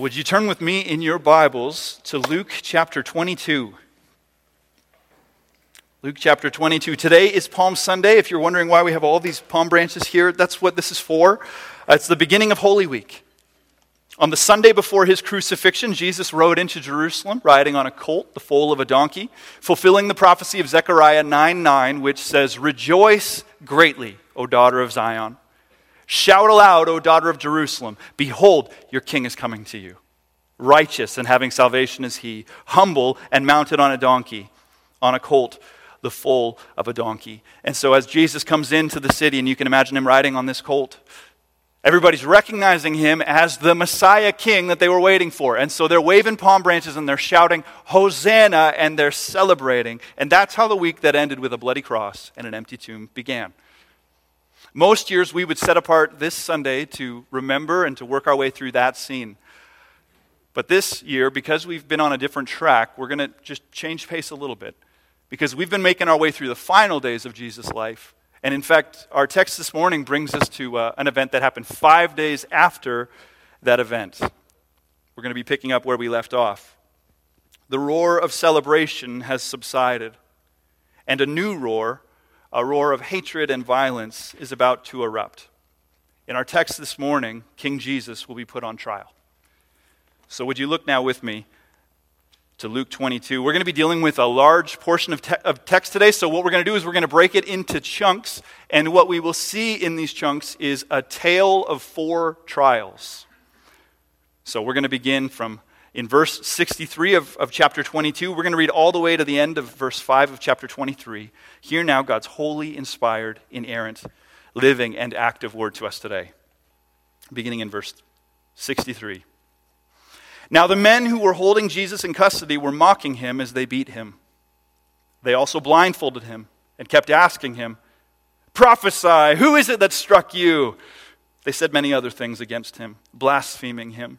Would you turn with me in your Bibles to Luke chapter 22? Luke chapter 22. Today is Palm Sunday. If you're wondering why we have all these palm branches here, that's what this is for. Uh, it's the beginning of Holy Week. On the Sunday before his crucifixion, Jesus rode into Jerusalem riding on a colt, the foal of a donkey, fulfilling the prophecy of Zechariah 9 9, which says, Rejoice greatly, O daughter of Zion. Shout aloud, O daughter of Jerusalem. Behold, your king is coming to you. Righteous and having salvation is he, humble and mounted on a donkey, on a colt, the foal of a donkey. And so, as Jesus comes into the city, and you can imagine him riding on this colt, everybody's recognizing him as the Messiah king that they were waiting for. And so they're waving palm branches and they're shouting, Hosanna, and they're celebrating. And that's how the week that ended with a bloody cross and an empty tomb began. Most years, we would set apart this Sunday to remember and to work our way through that scene. But this year, because we've been on a different track, we're going to just change pace a little bit. Because we've been making our way through the final days of Jesus' life. And in fact, our text this morning brings us to uh, an event that happened five days after that event. We're going to be picking up where we left off. The roar of celebration has subsided, and a new roar a roar of hatred and violence is about to erupt. In our text this morning, King Jesus will be put on trial. So, would you look now with me to Luke 22? We're going to be dealing with a large portion of, te- of text today. So, what we're going to do is we're going to break it into chunks. And what we will see in these chunks is a tale of four trials. So, we're going to begin from in verse 63 of, of chapter 22. We're going to read all the way to the end of verse 5 of chapter 23. Hear now God's holy, inspired, inerrant, living, and active word to us today. Beginning in verse 63. Now, the men who were holding Jesus in custody were mocking him as they beat him. They also blindfolded him and kept asking him, Prophesy, who is it that struck you? They said many other things against him, blaspheming him.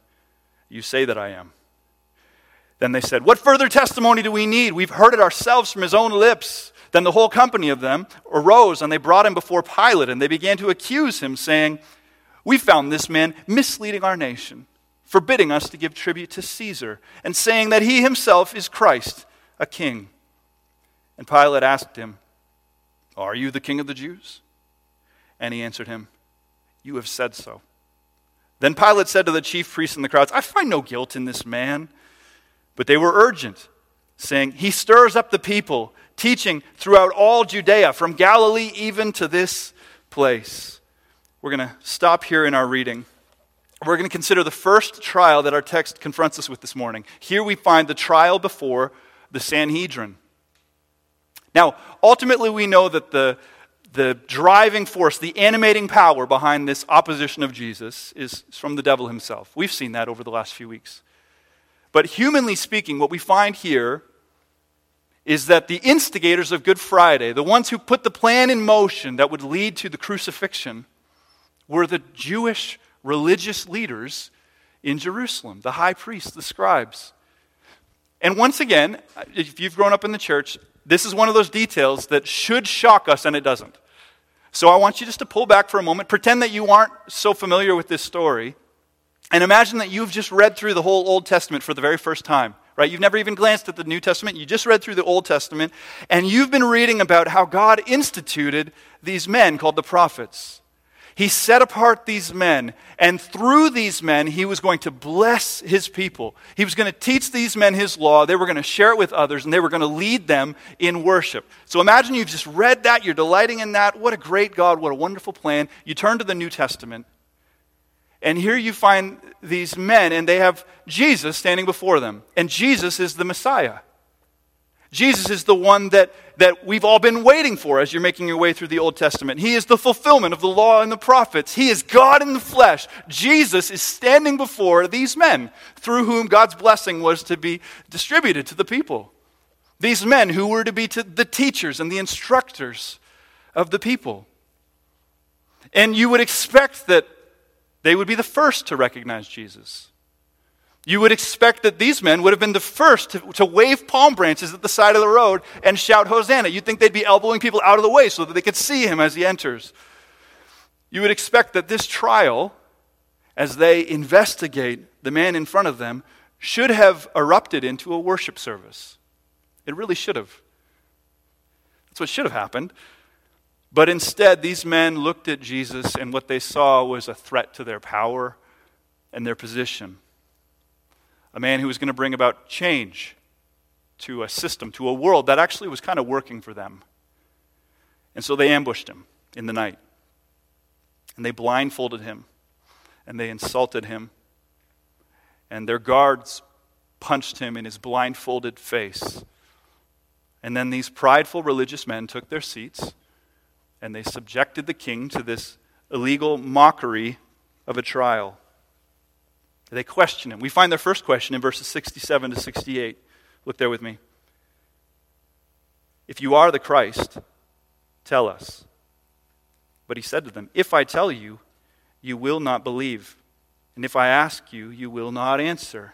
you say that I am. Then they said, What further testimony do we need? We've heard it ourselves from his own lips. Then the whole company of them arose and they brought him before Pilate and they began to accuse him, saying, We found this man misleading our nation, forbidding us to give tribute to Caesar, and saying that he himself is Christ, a king. And Pilate asked him, Are you the king of the Jews? And he answered him, You have said so. Then Pilate said to the chief priests and the crowds, I find no guilt in this man. But they were urgent, saying, He stirs up the people, teaching throughout all Judea, from Galilee even to this place. We're going to stop here in our reading. We're going to consider the first trial that our text confronts us with this morning. Here we find the trial before the Sanhedrin. Now, ultimately, we know that the the driving force, the animating power behind this opposition of Jesus is from the devil himself. We've seen that over the last few weeks. But humanly speaking, what we find here is that the instigators of Good Friday, the ones who put the plan in motion that would lead to the crucifixion, were the Jewish religious leaders in Jerusalem, the high priests, the scribes. And once again, if you've grown up in the church, this is one of those details that should shock us and it doesn't. So I want you just to pull back for a moment, pretend that you aren't so familiar with this story, and imagine that you've just read through the whole Old Testament for the very first time, right? You've never even glanced at the New Testament, you just read through the Old Testament, and you've been reading about how God instituted these men called the prophets. He set apart these men, and through these men, he was going to bless his people. He was going to teach these men his law. They were going to share it with others, and they were going to lead them in worship. So imagine you've just read that, you're delighting in that. What a great God, what a wonderful plan. You turn to the New Testament, and here you find these men, and they have Jesus standing before them. And Jesus is the Messiah. Jesus is the one that, that we've all been waiting for as you're making your way through the Old Testament. He is the fulfillment of the law and the prophets. He is God in the flesh. Jesus is standing before these men through whom God's blessing was to be distributed to the people. These men who were to be to the teachers and the instructors of the people. And you would expect that they would be the first to recognize Jesus. You would expect that these men would have been the first to, to, wave palm branches at the side of the road and shout Hosanna. You'd think they'd be elbowing people out of the way so that they could see him as he enters. You would expect that this trial, as they investigate the man in front of them, should have erupted into a worship service. It really should have. That's what should have happened. But instead, these men looked at Jesus, and what they saw was a threat to their power and their position a man who was going to bring about change to a system, to a world that actually was kind of working for them. And so they ambushed him in the night. And they blindfolded him. And they insulted him. And their guards punched him in his blindfolded face. And then these prideful religious men took their seats and they subjected the king to this illegal mockery of a trial. They question him. We find their first question in verses 67 to 68. Look there with me. If you are the Christ, tell us. But he said to them, If I tell you, you will not believe. And if I ask you, you will not answer.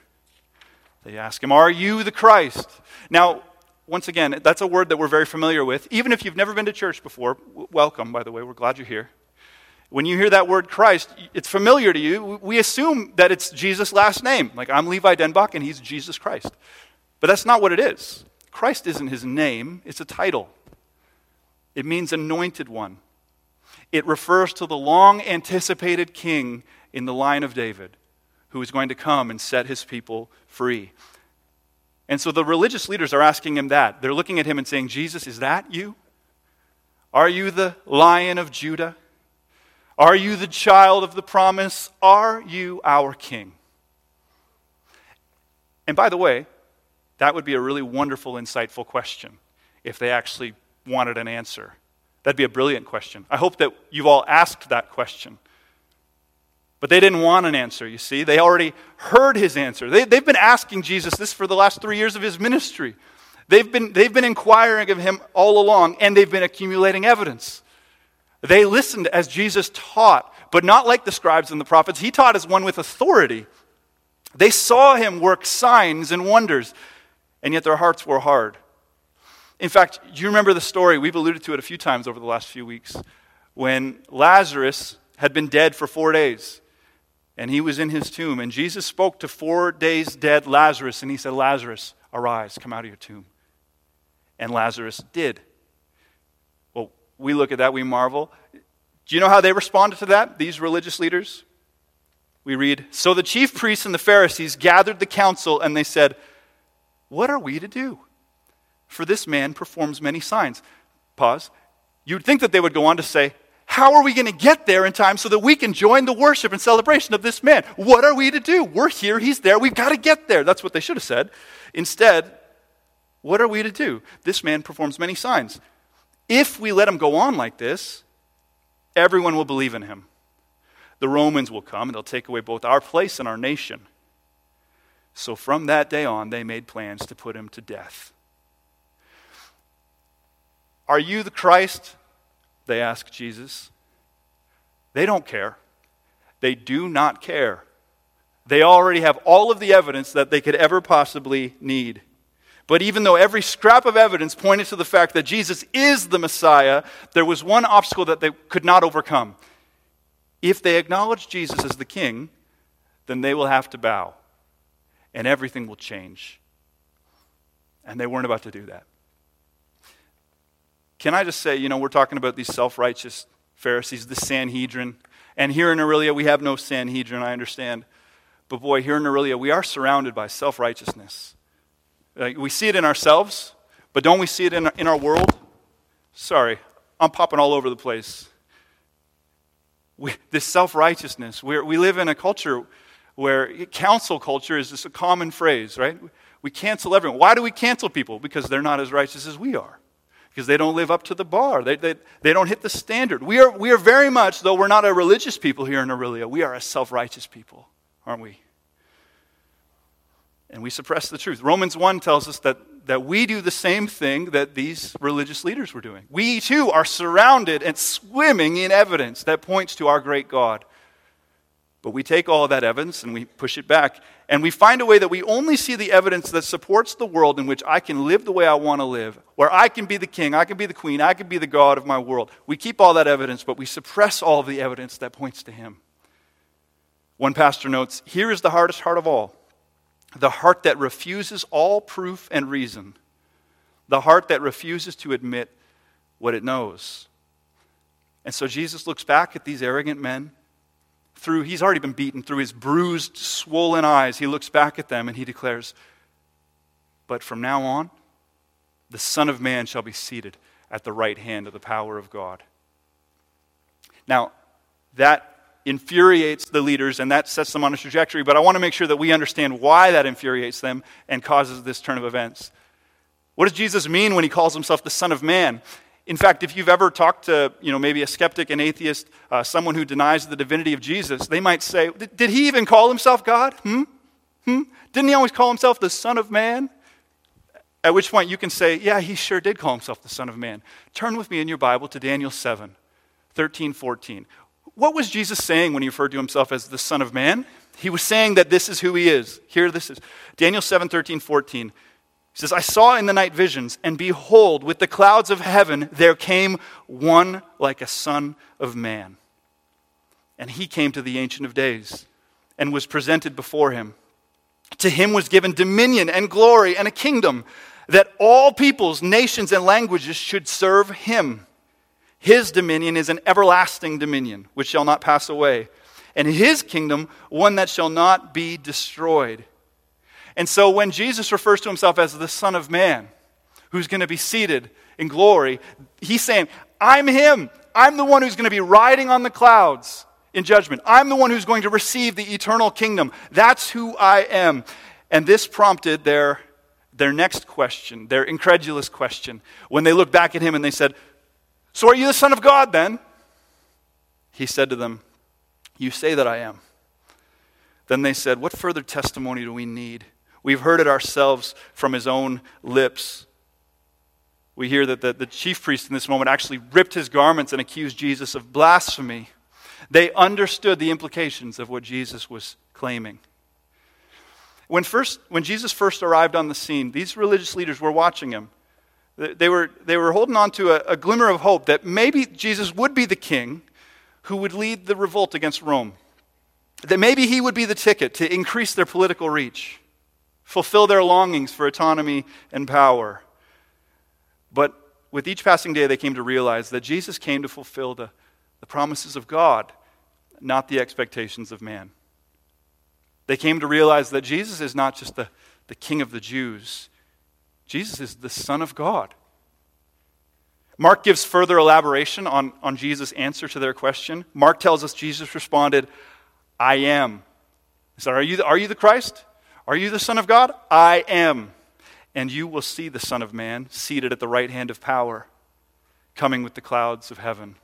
They ask him, Are you the Christ? Now, once again, that's a word that we're very familiar with. Even if you've never been to church before, welcome, by the way, we're glad you're here. When you hear that word Christ, it's familiar to you. We assume that it's Jesus' last name. Like, I'm Levi Denbach and he's Jesus Christ. But that's not what it is. Christ isn't his name, it's a title. It means anointed one. It refers to the long anticipated king in the line of David who is going to come and set his people free. And so the religious leaders are asking him that. They're looking at him and saying, Jesus, is that you? Are you the lion of Judah? Are you the child of the promise? Are you our king? And by the way, that would be a really wonderful, insightful question if they actually wanted an answer. That'd be a brilliant question. I hope that you've all asked that question. But they didn't want an answer, you see. They already heard his answer. They, have been asking Jesus this for the last three years of his ministry. They've been, they've been inquiring of him all along, and they've been accumulating evidence. They listened as Jesus taught, but not like the scribes and the prophets. He taught as one with authority. They saw him work signs and wonders, and yet their hearts were hard. In fact, you remember the story? We've alluded to it a few times over the last few weeks when Lazarus had been dead for four days and he was in his tomb. And Jesus spoke to four days dead Lazarus, and he said, Lazarus, arise, come out of your tomb. And Lazarus did we look at that, we marvel. Do you know how they responded to that, these religious leaders? We read So the chief priests and the Pharisees gathered the council, and they said, What are we to do? For this man performs many signs. Pause. You'd think that they would go on to say, How are we going to get there in time so that we can join the worship and celebration of this man? What are we to do? We're here, he's there, we've got to get there. That's what they should have said. Instead, what are we to do? This man performs many signs. If we let him go on like this, everyone will believe in him. The Romans will come and they'll take away both our place and our nation. So from that day on, they made plans to put him to death. Are you the Christ? They ask Jesus. They don't care. They do not care. They already have all of the evidence that they could ever possibly need. But even though every scrap of evidence pointed to the fact that Jesus is the Messiah, there was one obstacle that they could not overcome. If they acknowledge Jesus as the king, then they will have to bow, and everything will change. And they weren't about to do that. Can I just say, you know, we're talking about these self righteous Pharisees, the Sanhedrin. And here in Orillia, we have no Sanhedrin, I understand. But boy, here in Orillia, we are surrounded by self righteousness. Like, we see it in ourselves, but don't we see it in, in our world? Sorry, I'm popping all over the place. We, this self righteousness, we live in a culture where cancel culture is just a common phrase, right? We cancel everyone. Why do we cancel people? Because they're not as righteous as we are. Because they don't live up to the bar. They, they, they don't hit the standard. We are, we are very much, though we're not a religious people here in Orillia, we are a self righteous people, aren't we? And we suppress the truth. Romans 1 tells us that, that we do the same thing that these religious leaders were doing. We too are surrounded and swimming in evidence that points to our great God. But we take all that evidence and we push it back. And we find a way that we only see the evidence that supports the world in which I can live the way I want to live, where I can be the king, I can be the queen, I can be the God of my world. We keep all that evidence, but we suppress all of the evidence that points to him. One pastor notes here is the hardest heart of all the heart that refuses all proof and reason, the heart that refuses to admit what it knows. And so Jesus looks back at these arrogant men through he's already been beaten through his bruised swollen eyes he looks back at them and he declares but from now on the son of man shall be seated at the right hand of the power of god now that infuriates the leaders and that sets them on a trajectory but i want to make sure that we understand why that infuriates them and causes this turn of events what does jesus mean when he calls himself the son of man in fact, if you've ever talked to, you know, maybe a skeptic, an atheist, uh, someone who denies the divinity of Jesus, they might say, Did he even call himself God? Hmm? Hmm? Didn't he always call himself the Son of Man? At which point you can say, Yeah, he sure did call himself the Son of Man. Turn with me in your Bible to Daniel 7, 13, 14. What was Jesus saying when he referred to himself as the Son of Man? He was saying that this is who he is. Here this is. Daniel 7, 13, 14. He says, I saw in the night visions, and behold, with the clouds of heaven there came one like a son of man. And he came to the Ancient of Days and was presented before him. To him was given dominion and glory and a kingdom that all peoples, nations, and languages should serve him. His dominion is an everlasting dominion which shall not pass away, and his kingdom one that shall not be destroyed. And so when Jesus refers to himself as the Son of Man, who's going to be seated in glory, he's saying, I'm him. I'm the one who's going to be riding on the clouds in judgment. I'm the one who's going to receive the eternal kingdom. That's who I am. And this prompted their, their next question, their incredulous question, when they looked back at him and they said, So are you the Son of God then? He said to them, You say that I am. Then they said, What further testimony do we need? We've heard it ourselves from his own lips. We hear that the, the chief priest in this moment actually ripped his garments and accused Jesus of blasphemy. They understood the implications of what Jesus was claiming. When, first, when Jesus first arrived on the scene, these religious leaders were watching him. They were, they were holding on to a, a glimmer of hope that maybe Jesus would be the king who would lead the revolt against Rome. That maybe he would be the ticket to increase their political reach fulfill their longings for autonomy and power. But with each passing day, they came to realize that Jesus came to fulfill the, the promises of God, not the expectations of man. They came to realize that Jesus is not just the, the King of the Jews, Jesus is the Son of God. Mark gives further elaboration on, on Jesus' answer to their question. Mark tells us Jesus responded, I am. He said, Are you the, are you the Christ? Are you the Son of God? I am. And you will see the Son of Man seated at the right hand of power, coming with the clouds of heaven.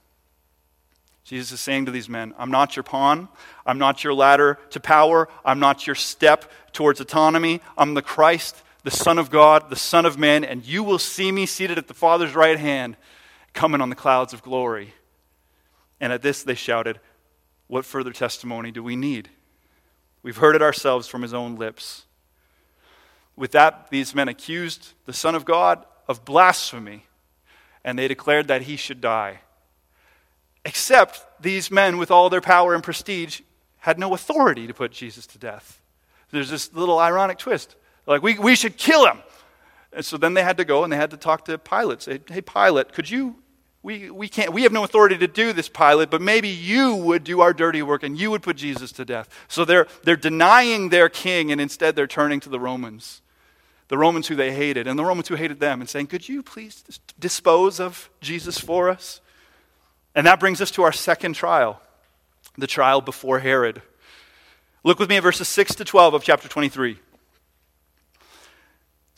Jesus is saying to these men, I'm not your pawn. I'm not your ladder to power. I'm not your step towards autonomy. I'm the Christ, the Son of God, the Son of Man, and you will see me seated at the Father's right hand, coming on the clouds of glory. And at this they shouted, What further testimony do we need? We've heard it ourselves from his own lips. With that, these men accused the Son of God of blasphemy, and they declared that he should die. Except these men, with all their power and prestige, had no authority to put Jesus to death. There's this little ironic twist. Like, we, we should kill him. And so then they had to go and they had to talk to Pilate. Say, hey, Pilate, could you we, we, can't, we have no authority to do this, Pilate, but maybe you would do our dirty work and you would put Jesus to death. So they're, they're denying their king and instead they're turning to the Romans, the Romans who they hated, and the Romans who hated them, and saying, Could you please dispose of Jesus for us? And that brings us to our second trial, the trial before Herod. Look with me at verses 6 to 12 of chapter 23.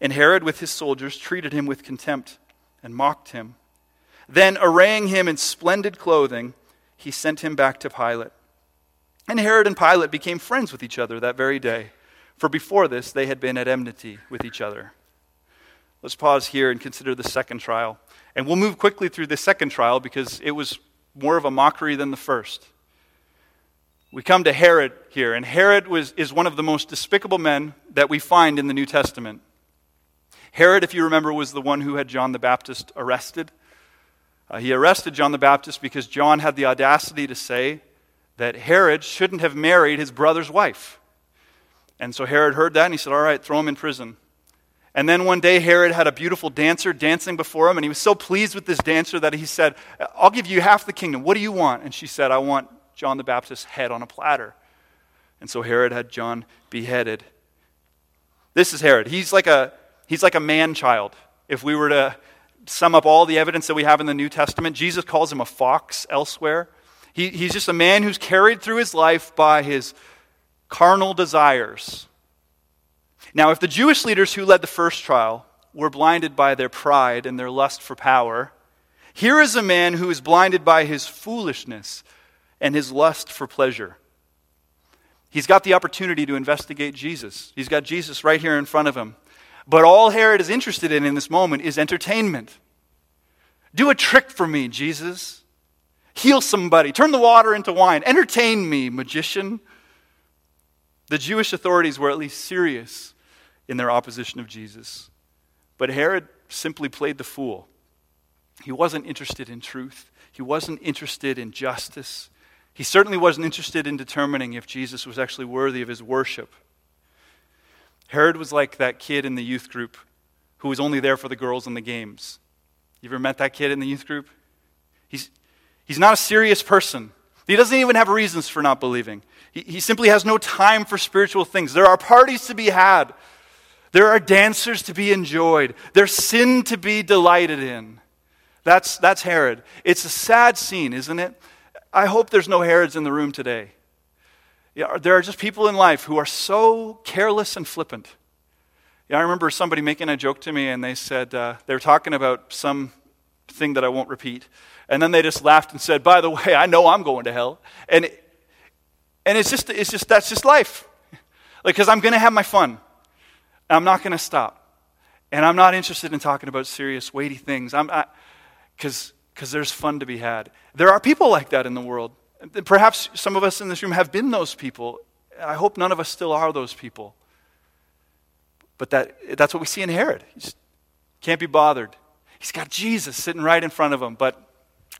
and Herod with his soldiers treated him with contempt and mocked him. Then, arraying him in splendid clothing, he sent him back to Pilate. And Herod and Pilate became friends with each other that very day, for before this they had been at enmity with each other. Let's pause here and consider the second trial. And we'll move quickly through the second trial because it was more of a mockery than the first. We come to Herod here, and Herod was, is one of the most despicable men that we find in the New Testament. Herod, if you remember, was the one who had John the Baptist arrested. Uh, he arrested John the Baptist because John had the audacity to say that Herod shouldn't have married his brother's wife. And so Herod heard that and he said, All right, throw him in prison. And then one day, Herod had a beautiful dancer dancing before him, and he was so pleased with this dancer that he said, I'll give you half the kingdom. What do you want? And she said, I want John the Baptist's head on a platter. And so Herod had John beheaded. This is Herod. He's like a, he's like a man child. If we were to sum up all the evidence that we have in the New Testament, Jesus calls him a fox elsewhere. He, he's just a man who's carried through his life by his carnal desires. Now, if the Jewish leaders who led the first trial were blinded by their pride and their lust for power, here is a man who is blinded by his foolishness and his lust for pleasure. He's got the opportunity to investigate Jesus. He's got Jesus right here in front of him. But all Herod is interested in in this moment is entertainment. Do a trick for me, Jesus. Heal somebody. Turn the water into wine. Entertain me, magician. The Jewish authorities were at least serious in their opposition of Jesus. But Herod simply played the fool. He wasn't interested in truth, he wasn't interested in justice. He certainly wasn't interested in determining if Jesus was actually worthy of his worship. Herod was like that kid in the youth group who was only there for the girls and the games. You ever met that kid in the youth group? He's, he's not a serious person. He doesn't even have reasons for not believing. He, he simply has no time for spiritual things. There are parties to be had, there are dancers to be enjoyed, there's sin to be delighted in. That's, that's Herod. It's a sad scene, isn't it? I hope there's no Herods in the room today. Yeah, there are just people in life who are so careless and flippant. Yeah, I remember somebody making a joke to me, and they said uh, they were talking about some thing that I won't repeat, and then they just laughed and said, "By the way, I know I'm going to hell," and and it's just it's just that's just life, like because I'm going to have my fun, I'm not going to stop, and I'm not interested in talking about serious, weighty things. I'm because because there's fun to be had. There are people like that in the world. Perhaps some of us in this room have been those people. I hope none of us still are those people. But that, that's what we see in Herod. He can't be bothered. He's got Jesus sitting right in front of him, but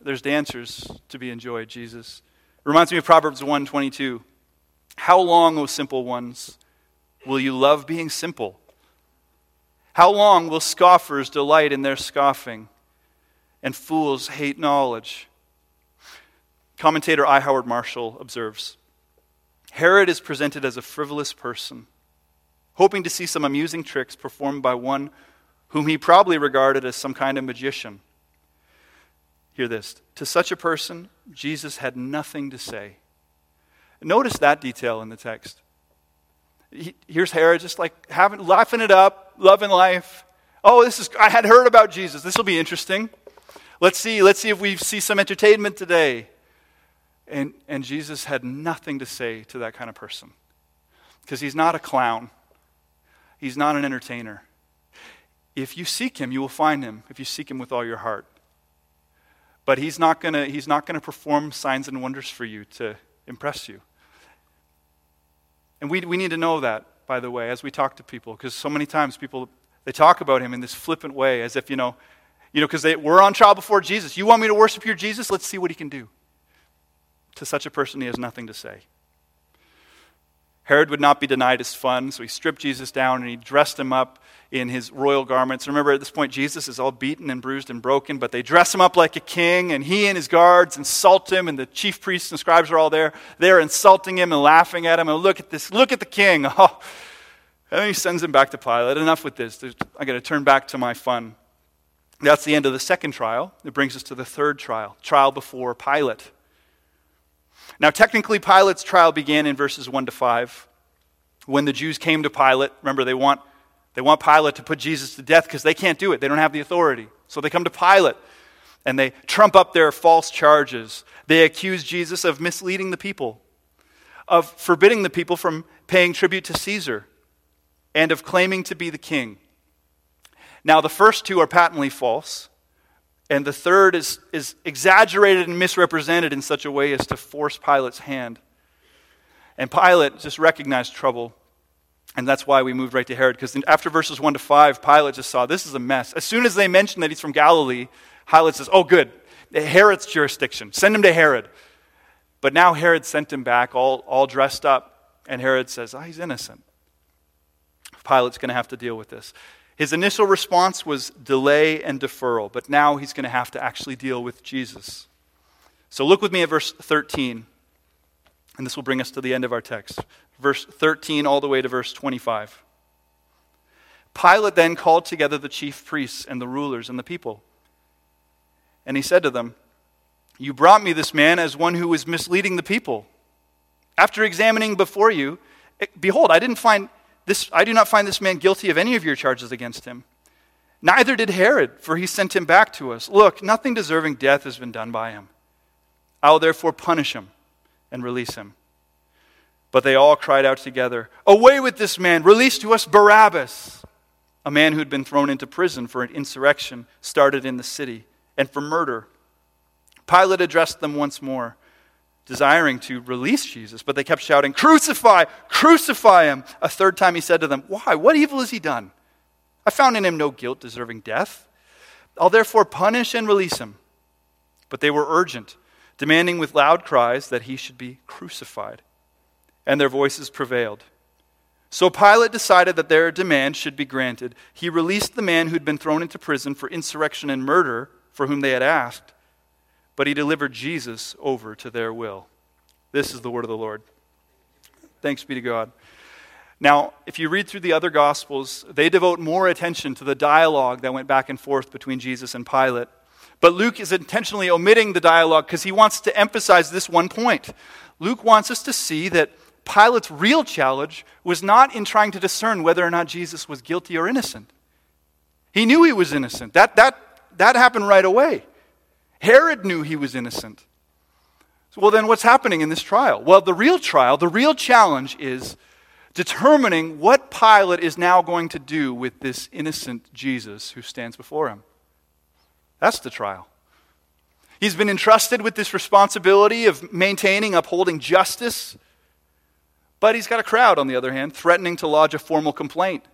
there's dancers to be enjoyed, Jesus. Reminds me of Proverbs 122. How long, O simple ones, will you love being simple? How long will scoffers delight in their scoffing, and fools hate knowledge? Commentator I. Howard Marshall observes Herod is presented as a frivolous person, hoping to see some amusing tricks performed by one whom he probably regarded as some kind of magician. Hear this. To such a person, Jesus had nothing to say. Notice that detail in the text. here's Herod just like having, laughing it up, loving life. Oh, this is, I had heard about Jesus. This will be interesting. Let's see, let's see if we see some entertainment today. And, and Jesus had nothing to say to that kind of person because he's not a clown, he's not an entertainer. If you seek him, you will find him if you seek him with all your heart. But he's not going to perform signs and wonders for you to impress you. And we, we need to know that, by the way, as we talk to people, because so many times people, they talk about him in this flippant way, as if, you know, you know, because they we're on trial before Jesus. You want me to worship your Jesus? Let's see what he can do. To such a person, he has nothing to say. Herod would not be denied his fun, so he stripped Jesus down and he dressed him up in his royal garments. Remember, at this point, Jesus is all beaten and bruised and broken, but they dress him up like a king, and he and his guards insult him, and the chief priests and scribes are all there. They're insulting him and laughing at him. And look at this, look at the king. Oh. And then he sends him back to Pilate. Enough with this. I got to turn back to my fun. That's the end of the second trial. It brings us to the third trial, trial before Pilate. Now, technically, Pilate's trial began in verses 1 to 5. When the Jews came to Pilate, remember, they want they want Pilate to put Jesus to death because they can't do it. They don't have the authority. So they come to Pilate and they trump up their false charges. They accuse Jesus of misleading the people, of forbidding the people from paying tribute to Caesar, and of claiming to be the king. Now, the first two are patently false, and the third is, is exaggerated and misrepresented in such a way as to force Pilate's hand. And Pilate just recognized trouble and that's why we moved right to Herod, because after verses 1 to 5, Pilate just saw this is a mess. As soon as they mention that he's from Galilee, Pilate says, Oh, good, Herod's jurisdiction. Send him to Herod. But now Herod sent him back all, all dressed up, and Herod says, Oh, he's innocent. Pilate's going to have to deal with this. His initial response was delay and deferral, but now he's going to have to actually deal with Jesus. So look with me at verse 13, and this will bring us to the end of our text verse 13 all the way to verse 25. Pilate then called together the chief priests and the rulers and the people. And he said to them, You brought me this man as one who was misleading the people. After examining before you, eh, behold, I didn't find this I do not find this man guilty of any of your charges against him. Neither did Herod, for he sent him back to us. Look, nothing deserving death has been done by him. I will therefore punish him and release him. But they all cried out together, Away with this man! Release to us Barabbas! A man who had been thrown into prison for an insurrection started in the city and for murder. Pilate addressed them once more, desiring to release Jesus, but they kept shouting, Crucify! Crucify him! A third time he said to them, Why? What evil has he done? I found in him no guilt deserving death. I'll therefore punish and release him. But they were urgent, demanding with loud cries that he should be crucified and their voices prevailed. So Pilate decided that their demand should be granted. He released the man who'd been thrown into prison for insurrection and murder, for whom they had asked, but he delivered Jesus over to their will. This is the word of the Lord. Thanks be to God. Now, if you read through the other Gospels, they devote more attention to the dialogue that went back and forth between Jesus and Pilate. But Luke is intentionally omitting the dialogue because he wants to emphasize this one point. Luke wants us to see that Pilate's real challenge was not in trying to discern whether or not Jesus was guilty or innocent. He knew he was innocent. That, that, that happened right away. Herod knew he was innocent. So, well, then what's happening in this trial? Well, the real trial, the real challenge is determining what Pilate is now going to do with this innocent Jesus who stands before him. That's the trial. He's been entrusted with this responsibility of maintaining, upholding justice but he's got a crowd, on the other hand, threatening to lodge a formal complaint,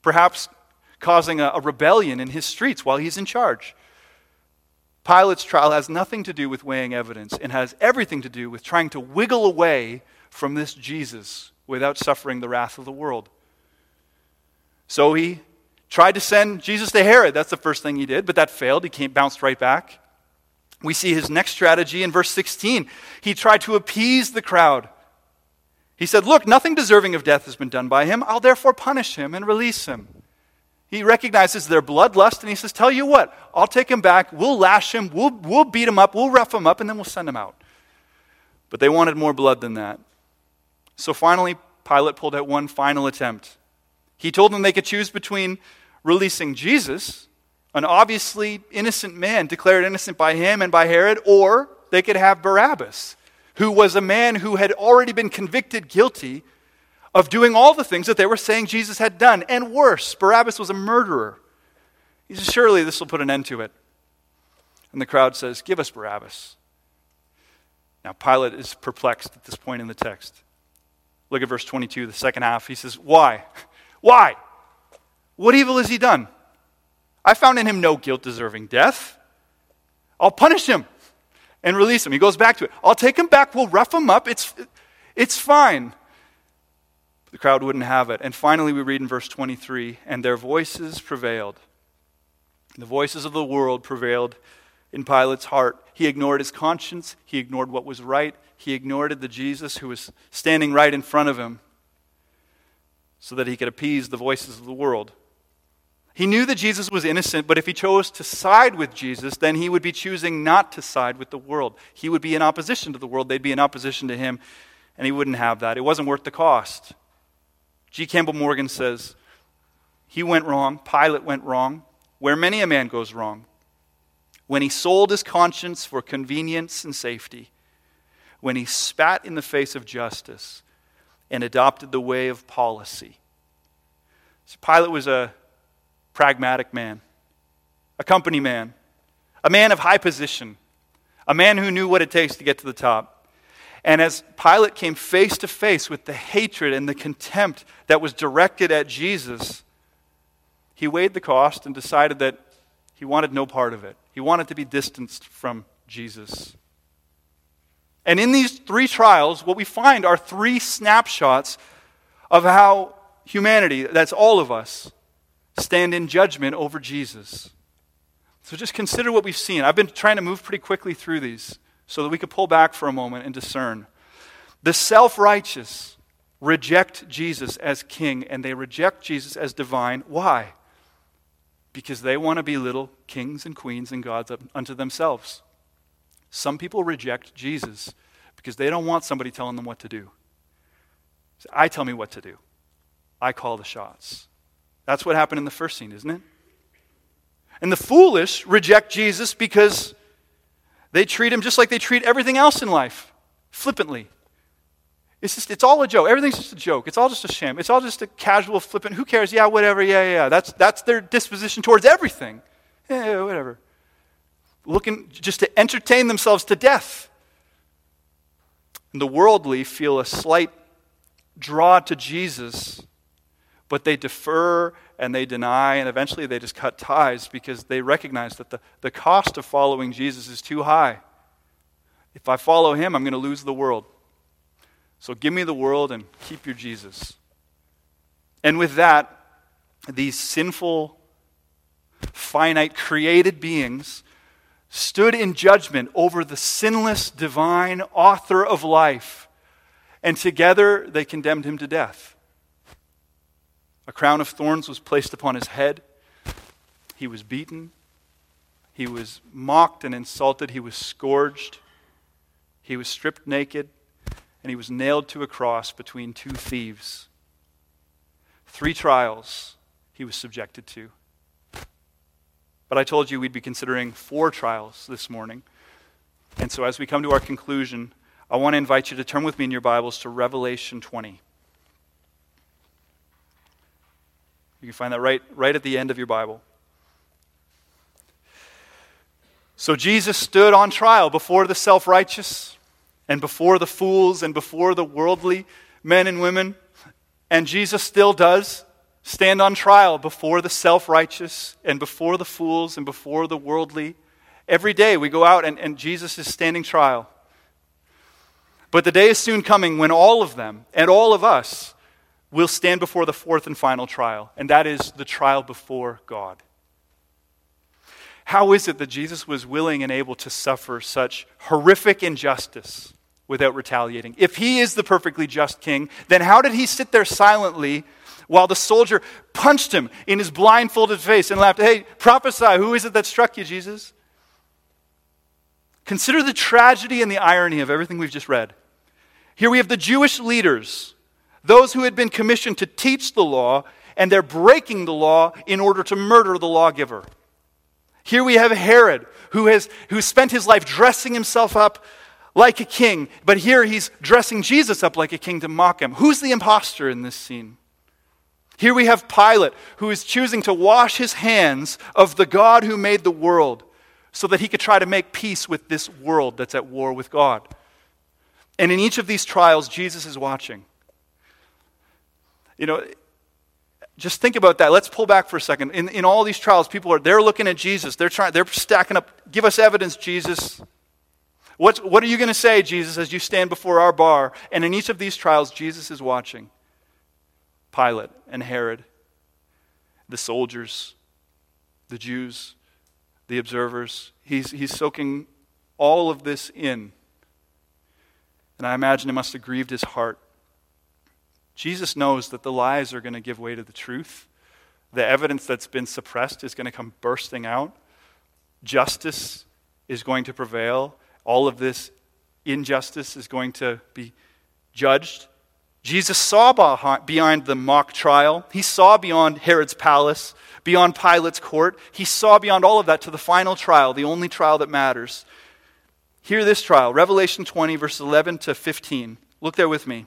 perhaps causing a, a rebellion in his streets while he's in charge. Pilate's trial has nothing to do with weighing evidence and has everything to do with trying to wiggle away from this Jesus without suffering the wrath of the world. So he tried to send Jesus to Herod. That's the first thing he did, but that failed. He came, bounced right back. We see his next strategy in verse 16. He tried to appease the crowd he said, Look, nothing deserving of death has been done by him. I'll therefore punish him and release him. He recognizes their bloodlust and he says, Tell you what, I'll take him back, we'll lash him, we'll, we'll beat him up, we'll rough him up, and then we'll send him out. But they wanted more blood than that. So finally, Pilate pulled out one final attempt. He told them they could choose between releasing Jesus, an obviously innocent man declared innocent by him and by Herod, or they could have Barabbas who was a man who had already been convicted guilty of doing all the things that they were saying Jesus had done. And worse, Barabbas was a murderer. He says, Surely this will put an end to it. And the crowd says, Give us Barabbas. Now, Pilate is perplexed at this point in the text. Look at verse 22, the second half. He says, Why? Why? What evil has he done? I found in him no guilt deserving death. I'll punish him and release him. He goes back to it. I'll take him back. We'll rough him up. It's, it's fine. The crowd wouldn't have it. And finally, we read in verse 23 and their voices prevailed. The voices of the world prevailed in Pilate's heart. He ignored his conscience, he ignored what was right, he ignored the Jesus who was standing right in front of him so that he could appease the voices of the world. He knew that Jesus was innocent, but if he chose to side with Jesus, then he would be choosing not to side with the world. He would be in opposition to the world, they'd be in opposition to him, and he wouldn't have that. It wasn't worth the cost. G. Campbell Morgan says, He went wrong, Pilate went wrong, where many a man goes wrong. When he sold his conscience for convenience and safety, when he spat in the face of justice and adopted the way of policy. So Pilate was a pragmatic man, a company man, a man of high position, a man who knew what it takes to get to the top. And as Pilate came face to face with the hatred and the contempt that was directed at Jesus, he weighed the cost and decided that he wanted no part of it. He wanted to be distanced from Jesus. And in these three trials, what we find are three snapshots of how humanity, that's all of us, stand in judgment over Jesus. So just consider what we've seen. I've been trying to move pretty quickly through these so that we could pull back for a moment and discern. The self righteous reject Jesus as king and they reject Jesus as divine. Why? Because they want to be little kings and queens and gods unto themselves. Some people reject Jesus because they don't want somebody telling them what to do. I tell me what to do, I call the shots. That's what happened in the first scene, isn't it? And the foolish reject Jesus because they treat him just like they treat everything else in life flippantly. It's just, it's all a joke. Everything's just a joke. It's all just a sham. It's all just a casual, flippant, who cares? Yeah, whatever. Yeah, yeah. That's, that's their disposition towards everything. Yeah, yeah, whatever. Looking just to entertain themselves to death. And the worldly feel a slight draw to Jesus but they defer and they deny, and eventually they just cut ties because they recognize that the, the cost of following Jesus is too high. If I follow him, I'm going to lose the world. So give me the world and keep your Jesus. And with that, these sinful, finite, created beings stood in judgment over the sinless, divine author of life. And together they condemned him to death. A crown of thorns was placed upon his head. He was beaten. He was mocked and insulted. He was scourged. He was stripped naked. And he was nailed to a cross between two thieves. Three trials he was subjected to. But I told you we'd be considering four trials this morning. And so as we come to our conclusion, I want to invite you to turn with me in your Bibles to Revelation 20. You can find that right, right at the end of your Bible. So Jesus stood on trial before the self righteous and before the fools and before the worldly men and women. And Jesus still does stand on trial before the self righteous and before the fools and before the worldly. Every day we go out and, and Jesus is standing trial. But the day is soon coming when all of them and all of us will stand before the fourth and final trial, and that is the trial before God. How is it that Jesus was willing and able to suffer such horrific injustice without retaliating? If he is the perfectly just king, then how did he sit there silently while the soldier punched him in his blindfolded face and laughed, Hey, prophesy, who is it that struck you, Jesus? Consider the tragedy and the irony of everything we've just read. Here we have the Jewish leaders those who had been commissioned to teach the law, and they're breaking the law in order to murder the lawgiver. Here we have Herod, who has who spent his life dressing himself up like a king, but here he's dressing Jesus up like a king to mock him. Who's the impostor in this scene? Here we have Pilate, who is choosing to wash his hands of the God who made the world so that he could try to make peace with this world that's at war with God. And in each of these trials, Jesus is watching. You know, just think about that. Let's pull back for a second. In, in all these trials, people are they're looking at Jesus. They're trying, they're stacking up. Give us evidence, Jesus. What's, what are you going to say, Jesus, as you stand before our bar? And in each of these trials, Jesus is watching. Pilate and Herod, the soldiers, the Jews, the observers. He's, he's soaking all of this in. And I imagine it must have grieved his heart. Jesus knows that the lies are going to give way to the truth. The evidence that's been suppressed is going to come bursting out. Justice is going to prevail. All of this injustice is going to be judged. Jesus saw behind the mock trial. He saw beyond Herod's palace, beyond Pilate's court. He saw beyond all of that to the final trial, the only trial that matters. Hear this trial Revelation 20, verses 11 to 15. Look there with me.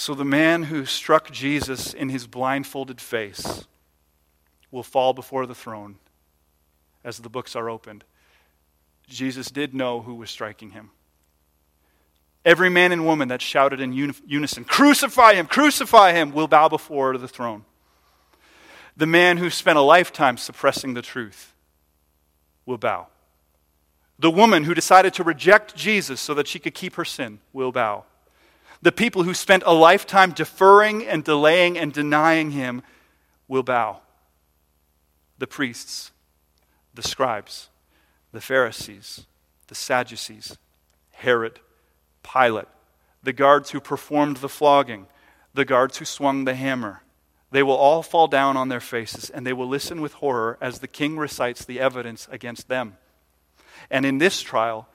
So the man who struck Jesus in his blindfolded face will fall before the throne as the books are opened. Jesus did know who was striking him. Every man and woman that shouted in unison, Crucify him, crucify him, will bow before the throne. The man who spent a lifetime suppressing the truth will bow. The woman who decided to reject Jesus so that she could keep her sin will bow. The people who spent a lifetime deferring and delaying and denying him will bow. The priests, the scribes, the Pharisees, the Sadducees, Herod, Pilate, the guards who performed the flogging, the guards who swung the hammer. They will all fall down on their faces and they will listen with horror as the king recites the evidence against them. And in this trial,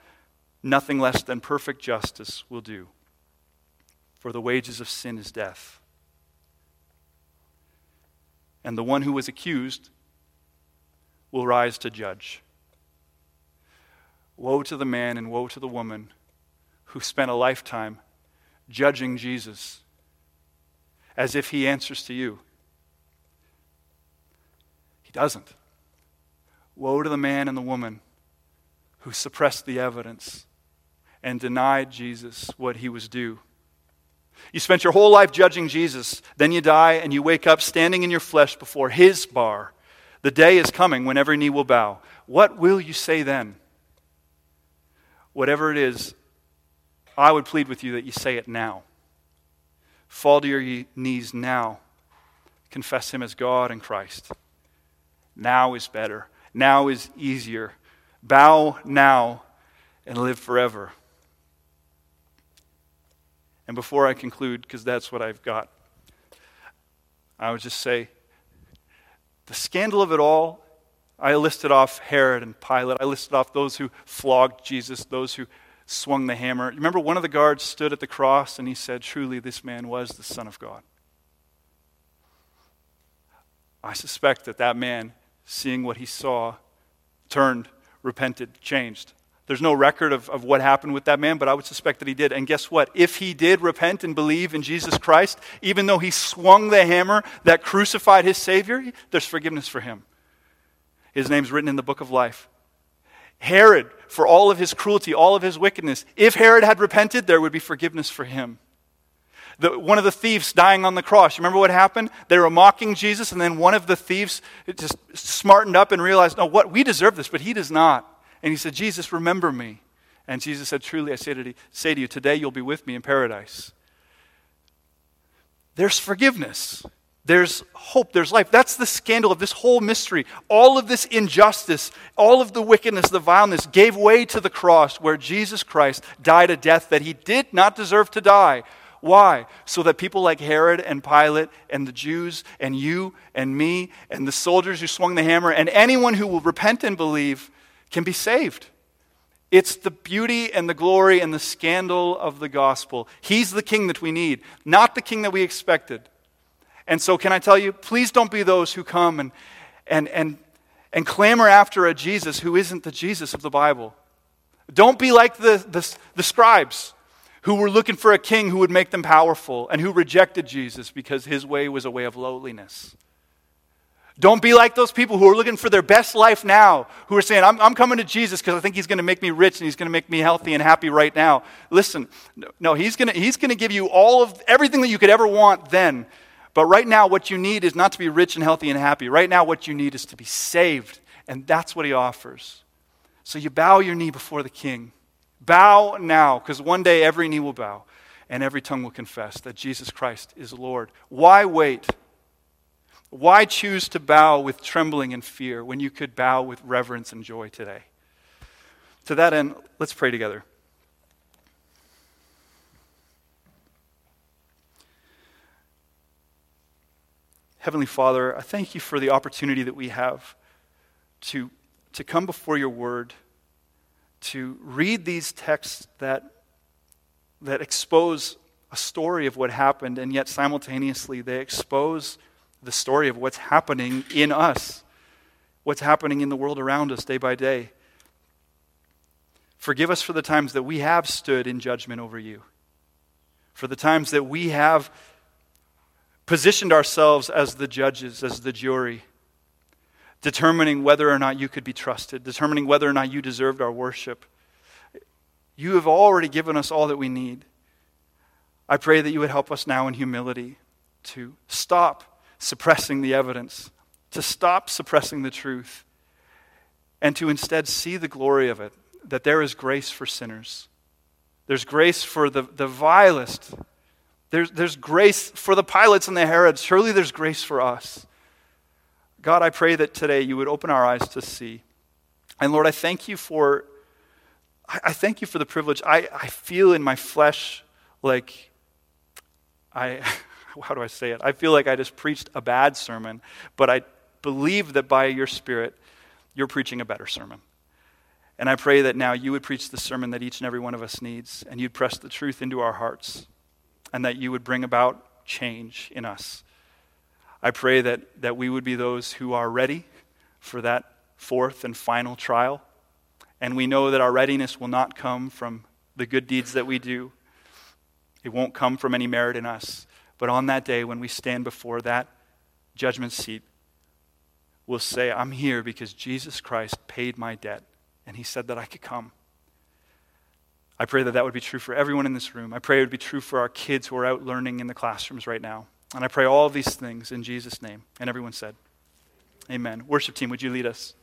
nothing less than perfect justice will do for the wages of sin is death. And the one who was accused will rise to judge. Woe to the man and woe to the woman who spent a lifetime judging Jesus as if he answers to you. He doesn't. Woe to the man and the woman who suppressed the evidence and denied Jesus what he was due. You spent your whole life judging Jesus. Then you die and you wake up standing in your flesh before his bar. The day is coming when every knee will bow. What will you say then? Whatever it is, I would plead with you that you say it now. Fall to your knees now. Confess him as God and Christ. Now is better. Now is easier. Bow now and live forever. And before I conclude, because that's what I've got, I would just say the scandal of it all, I listed off Herod and Pilate. I listed off those who flogged Jesus, those who swung the hammer. Remember, one of the guards stood at the cross and he said, Truly, this man was the Son of God. I suspect that that man, seeing what he saw, turned, repented, changed. There's no record of, of what happened with that man, but I would suspect that he did. And guess what? If he did repent and believe in Jesus Christ, even though he swung the hammer that crucified his Savior, there's forgiveness for him. His name's written in the book of life. Herod, for all of his cruelty, all of his wickedness, if Herod had repented, there would be forgiveness for him. The, one of the thieves dying on the cross. Remember what happened? They were mocking Jesus, and then one of the thieves just smartened up and realized, no, what? We deserve this, but he does not. And he said, Jesus, remember me. And Jesus said, Truly, I say to, you, today you'll be with me in paradise. There's forgiveness. There's hope. There's life. That's the scandal of this whole mystery. All of this injustice, all of the wickedness, the vileness gave way to the cross where Jesus Christ died a death that he did not deserve to die. Why? So that people like Herod and Pilate and the Jews and you and me and the soldiers who swung the hammer and anyone who will repent and believe can be saved. It's the beauty and the glory and the scandal of the gospel. He's the king that we need, not the king that we expected. And so, can I tell you, please don't be those who come and, and, and, and clamor after a Jesus who isn't the Jesus of the Bible. Don't be like the, the, the scribes who were looking for a king who would make them powerful and who rejected Jesus because his way was a way of lowliness. Don't be like those people who are looking for their best life now, who are saying, I'm, I'm coming to Jesus because I think he's going to make me rich and he's going to make me healthy and happy right now. Listen, no, he's going he's to give you all of everything that you could ever want then. But right now, what you need is not to be rich and healthy and happy. Right now, what you need is to be saved. And that's what he offers. So you bow your knee before the king. Bow now, because one day every knee will bow and every tongue will confess that Jesus Christ is Lord. Why wait? Why choose to bow with trembling and fear when you could bow with reverence and joy today? To that end, let's pray together. Heavenly Father, I thank you for the opportunity that we have to, to come before your word, to read these texts that, that expose a story of what happened, and yet simultaneously they expose the story of what's happening in us, what's happening in the world around us day by day. Forgive us for the times that we have stood in judgment over you, for the times that we have positioned ourselves as the judges, as the jury, determining whether or not you could be trusted, determining whether or not you deserved our worship. You have already given us all that we need. I pray that you would help us now in humility to stop suppressing the evidence, to stop suppressing the truth, and to instead see the glory of it that there is grace for sinners. There's grace for the, the vilest. There's, there's grace for the Pilates and the Herods. Surely there's grace for us. God, I pray that today you would open our eyes to see. And Lord, I thank you for I, I thank you for the privilege. I, I feel in my flesh like I how do I say it? I feel like I just preached a bad sermon, but I believe that by your Spirit, you're preaching a better sermon. And I pray that now you would preach the sermon that each and every one of us needs, and you'd press the truth into our hearts, and that you would bring about change in us. I pray that, that we would be those who are ready for that fourth and final trial. And we know that our readiness will not come from the good deeds that we do, it won't come from any merit in us. But on that day, when we stand before that judgment seat, we'll say, I'm here because Jesus Christ paid my debt, and he said that I could come. I pray that that would be true for everyone in this room. I pray it would be true for our kids who are out learning in the classrooms right now. And I pray all these things in Jesus' name. And everyone said, Amen. Worship team, would you lead us?